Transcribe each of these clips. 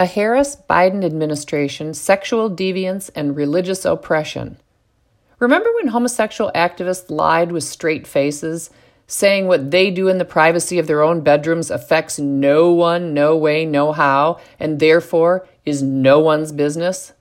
A Harris Biden administration, sexual deviance, and religious oppression. Remember when homosexual activists lied with straight faces, saying what they do in the privacy of their own bedrooms affects no one, no way, no how, and therefore is no one's business?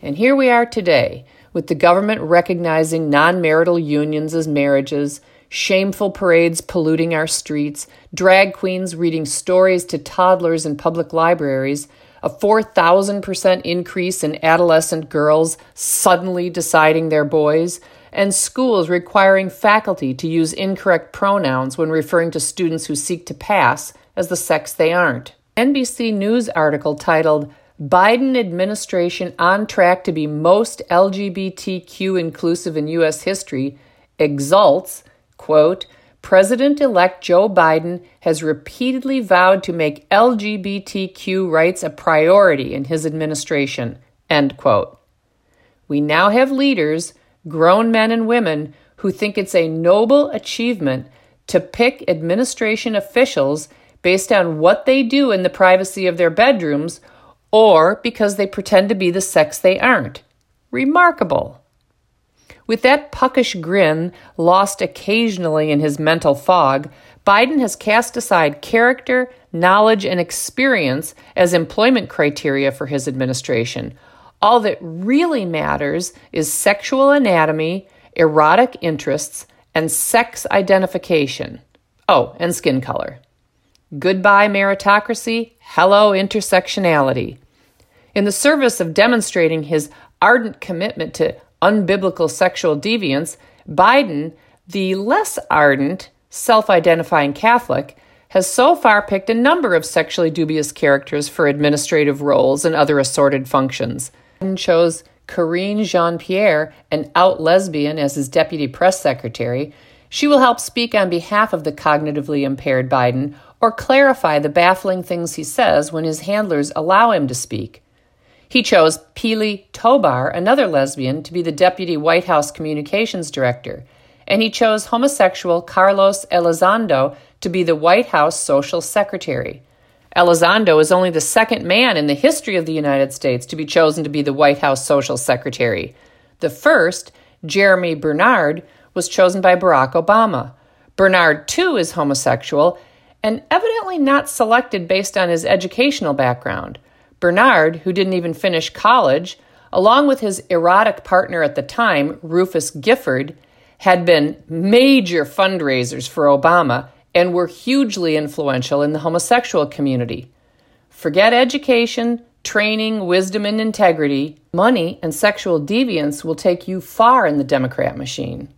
And here we are today, with the government recognizing non marital unions as marriages, shameful parades polluting our streets, drag queens reading stories to toddlers in public libraries, a 4,000% increase in adolescent girls suddenly deciding they're boys, and schools requiring faculty to use incorrect pronouns when referring to students who seek to pass as the sex they aren't. NBC News article titled Biden administration on track to be most LGBTQ inclusive in U.S. history exults, quote, President elect Joe Biden has repeatedly vowed to make LGBTQ rights a priority in his administration. End quote. We now have leaders, grown men and women, who think it's a noble achievement to pick administration officials based on what they do in the privacy of their bedrooms or because they pretend to be the sex they aren't. Remarkable. With that puckish grin lost occasionally in his mental fog, Biden has cast aside character, knowledge, and experience as employment criteria for his administration. All that really matters is sexual anatomy, erotic interests, and sex identification. Oh, and skin color. Goodbye meritocracy, hello intersectionality. In the service of demonstrating his ardent commitment to unbiblical sexual deviance, Biden, the less ardent, self identifying Catholic, has so far picked a number of sexually dubious characters for administrative roles and other assorted functions. Biden chose Karine Jean Pierre, an out lesbian, as his deputy press secretary. She will help speak on behalf of the cognitively impaired Biden or clarify the baffling things he says when his handlers allow him to speak. He chose Pili Tobar, another lesbian, to be the deputy White House communications director, and he chose homosexual Carlos Elizondo to be the White House social secretary. Elizondo is only the second man in the history of the United States to be chosen to be the White House social secretary. The first, Jeremy Bernard, was chosen by Barack Obama. Bernard, too, is homosexual and evidently not selected based on his educational background. Bernard, who didn't even finish college, along with his erotic partner at the time, Rufus Gifford, had been major fundraisers for Obama and were hugely influential in the homosexual community. Forget education, training, wisdom, and integrity. Money and sexual deviance will take you far in the Democrat machine.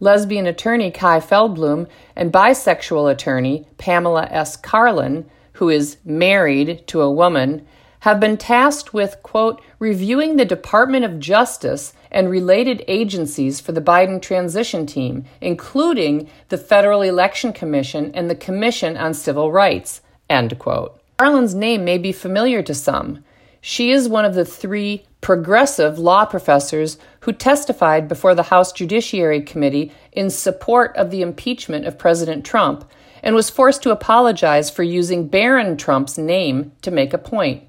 Lesbian attorney Chai Feldblum and bisexual attorney Pamela S. Karlan who is married to a woman, have been tasked with, quote, reviewing the Department of Justice and related agencies for the Biden transition team, including the Federal Election Commission and the Commission on Civil Rights, end quote. Karlan's name may be familiar to some. She is one of the three progressive law professors who testified before the House Judiciary Committee in support of the impeachment of President Trump and was forced to apologize for using Barron Trump's name to make a point.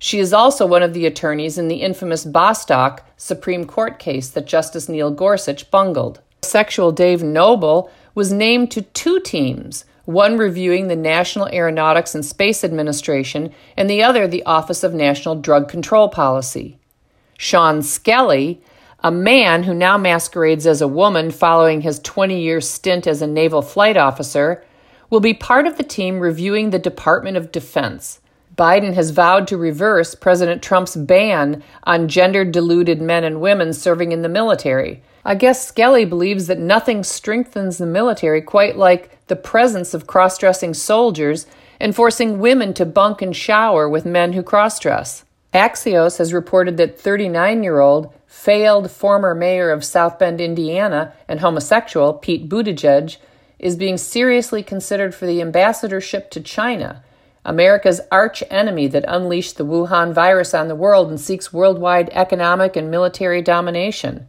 She is also one of the attorneys in the infamous Bostock Supreme Court case that Justice Neil Gorsuch bungled. Sexual Dave Noble was named to two teams, one reviewing the National Aeronautics and Space Administration, and the other the Office of National Drug Control Policy. Sean Skelly, a man who now masquerades as a woman following his 20 year stint as a naval flight officer, will be part of the team reviewing the Department of Defense. Biden has vowed to reverse President Trump's ban on gender deluded men and women serving in the military. I guess Skelly believes that nothing strengthens the military quite like the presence of cross dressing soldiers and forcing women to bunk and shower with men who cross dress. Axios has reported that 39 year old, failed former mayor of South Bend, Indiana, and homosexual Pete Buttigieg is being seriously considered for the ambassadorship to China, America's arch enemy that unleashed the Wuhan virus on the world and seeks worldwide economic and military domination.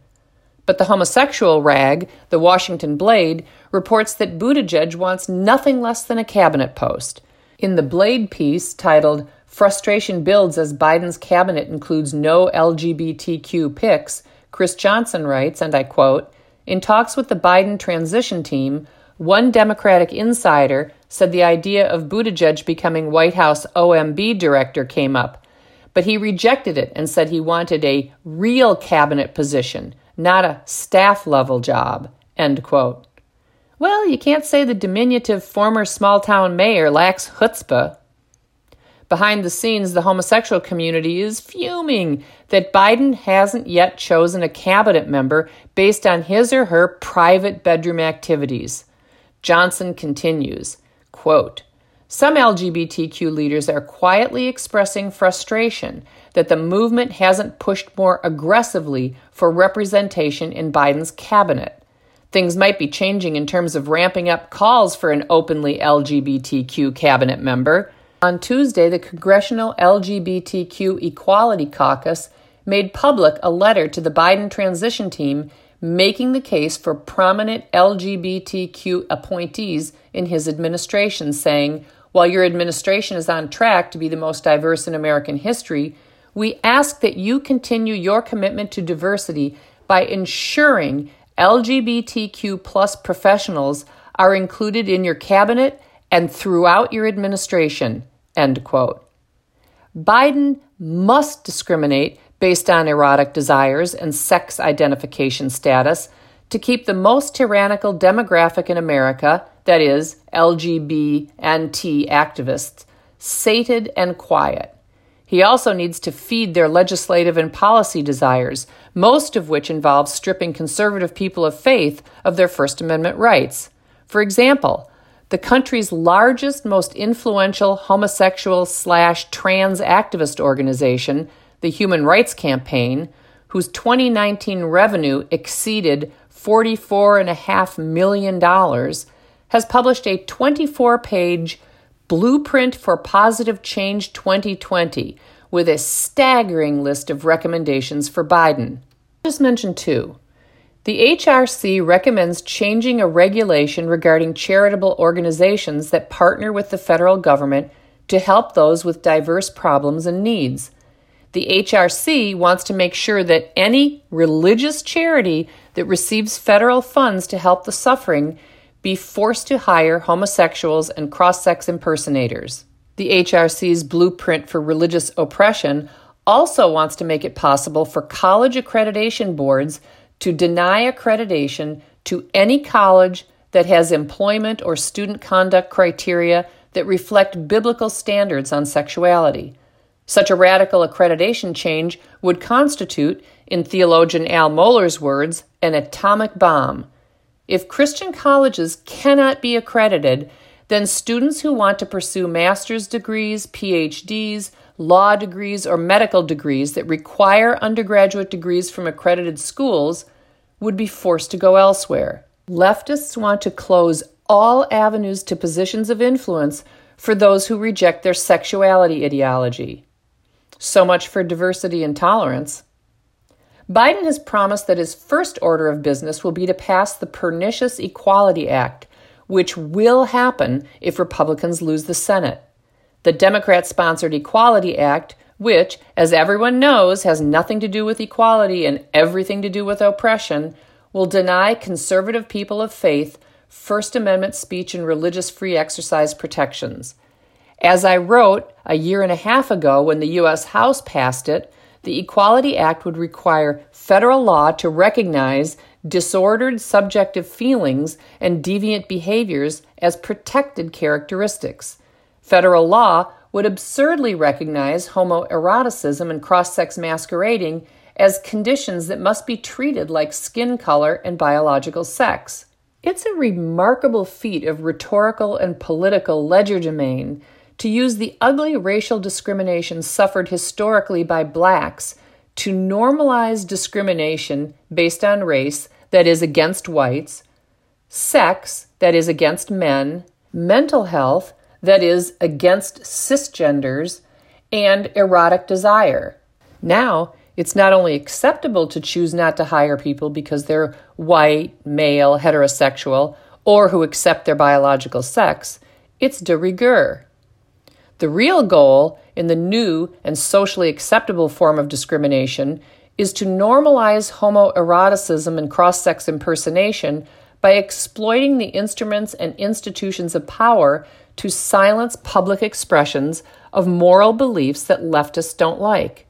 But the homosexual rag, the Washington Blade, reports that Buttigieg wants nothing less than a cabinet post. In the Blade piece titled Frustration builds as Biden's cabinet includes no LGBTQ picks. Chris Johnson writes, and I quote In talks with the Biden transition team, one Democratic insider said the idea of Buttigieg becoming White House OMB director came up, but he rejected it and said he wanted a real cabinet position, not a staff level job. End quote. Well, you can't say the diminutive former small town mayor lacks chutzpah. Behind the scenes, the homosexual community is fuming that Biden hasn't yet chosen a cabinet member based on his or her private bedroom activities. Johnson continues, quote, some LGBTQ leaders are quietly expressing frustration that the movement hasn't pushed more aggressively for representation in Biden's cabinet. Things might be changing in terms of ramping up calls for an openly LGBTQ cabinet member. On Tuesday, the Congressional LGBTQ Equality Caucus made public a letter to the Biden transition team making the case for prominent LGBTQ appointees in his administration, saying, While your administration is on track to be the most diverse in American history, we ask that you continue your commitment to diversity by ensuring LGBTQ plus professionals are included in your cabinet and throughout your administration. End quote. Biden must discriminate based on erotic desires and sex identification status to keep the most tyrannical demographic in America, that is, LGBT activists, sated and quiet. He also needs to feed their legislative and policy desires, most of which involve stripping conservative people of faith of their First Amendment rights. For example, the country's largest, most influential homosexual slash trans activist organization, the Human Rights Campaign, whose 2019 revenue exceeded $44.5 million, has published a 24 page Blueprint for Positive Change 2020 with a staggering list of recommendations for Biden. Just mention two. The HRC recommends changing a regulation regarding charitable organizations that partner with the federal government to help those with diverse problems and needs. The HRC wants to make sure that any religious charity that receives federal funds to help the suffering be forced to hire homosexuals and cross sex impersonators. The HRC's blueprint for religious oppression also wants to make it possible for college accreditation boards to deny accreditation to any college that has employment or student conduct criteria that reflect biblical standards on sexuality. Such a radical accreditation change would constitute, in theologian Al Mohler's words, an atomic bomb if Christian colleges cannot be accredited, then students who want to pursue master's degrees, PhDs, law degrees, or medical degrees that require undergraduate degrees from accredited schools would be forced to go elsewhere. Leftists want to close all avenues to positions of influence for those who reject their sexuality ideology. So much for diversity and tolerance. Biden has promised that his first order of business will be to pass the Pernicious Equality Act, which will happen if Republicans lose the Senate. The Democrat sponsored Equality Act, which, as everyone knows, has nothing to do with equality and everything to do with oppression, will deny conservative people of faith First Amendment speech and religious free exercise protections. As I wrote a year and a half ago when the U.S. House passed it, the Equality Act would require federal law to recognize disordered subjective feelings and deviant behaviors as protected characteristics. Federal law would absurdly recognize homoeroticism and cross sex masquerading as conditions that must be treated like skin color and biological sex. It's a remarkable feat of rhetorical and political legerdemain to use the ugly racial discrimination suffered historically by blacks to normalize discrimination based on race that is against whites, sex that is against men, mental health that is against cisgenders, and erotic desire. Now, it's not only acceptable to choose not to hire people because they're white, male, heterosexual, or who accept their biological sex, it's de rigueur. The real goal in the new and socially acceptable form of discrimination is to normalize homoeroticism and cross sex impersonation by exploiting the instruments and institutions of power to silence public expressions of moral beliefs that leftists don't like.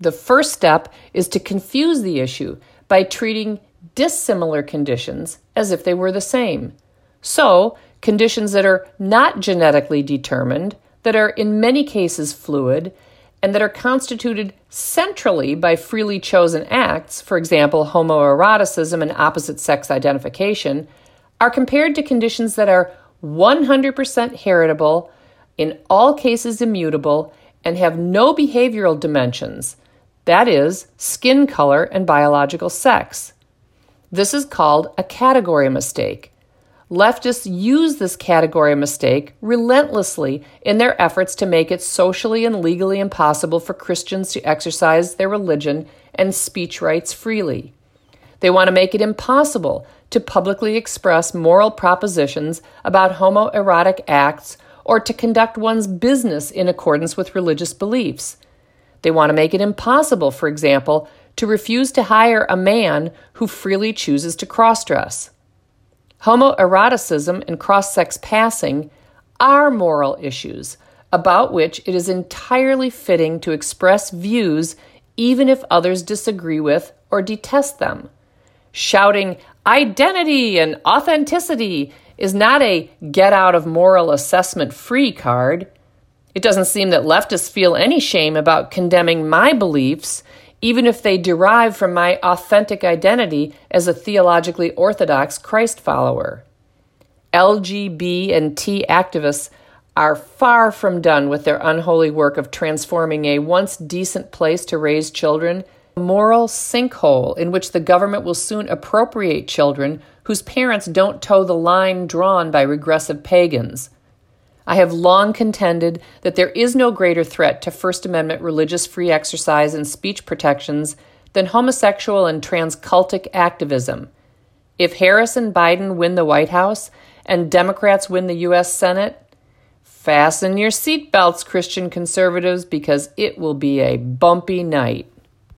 The first step is to confuse the issue by treating dissimilar conditions as if they were the same. So, conditions that are not genetically determined, that are in many cases fluid, and that are constituted centrally by freely chosen acts, for example, homoeroticism and opposite sex identification, are compared to conditions that are 100% heritable, in all cases immutable, and have no behavioral dimensions, that is, skin color and biological sex. This is called a category mistake. Leftists use this category of mistake relentlessly in their efforts to make it socially and legally impossible for Christians to exercise their religion and speech rights freely. They want to make it impossible to publicly express moral propositions about homoerotic acts or to conduct one's business in accordance with religious beliefs. They want to make it impossible, for example, to refuse to hire a man who freely chooses to cross dress. Homoeroticism and cross sex passing are moral issues about which it is entirely fitting to express views even if others disagree with or detest them. Shouting identity and authenticity is not a get out of moral assessment free card. It doesn't seem that leftists feel any shame about condemning my beliefs, even if they derive from my authentic identity as a theologically orthodox Christ follower. LGB and T activists are far from done with their unholy work of transforming a once decent place to raise children a moral sinkhole in which the government will soon appropriate children whose parents don't toe the line drawn by regressive pagans. I have long contended that there is no greater threat to First Amendment religious free exercise and speech protections than homosexual and transcultic activism. If Harris and Biden win the White House and Democrats win the U.S. Senate, fasten your seatbelts, Christian conservatives, because it will be a bumpy night.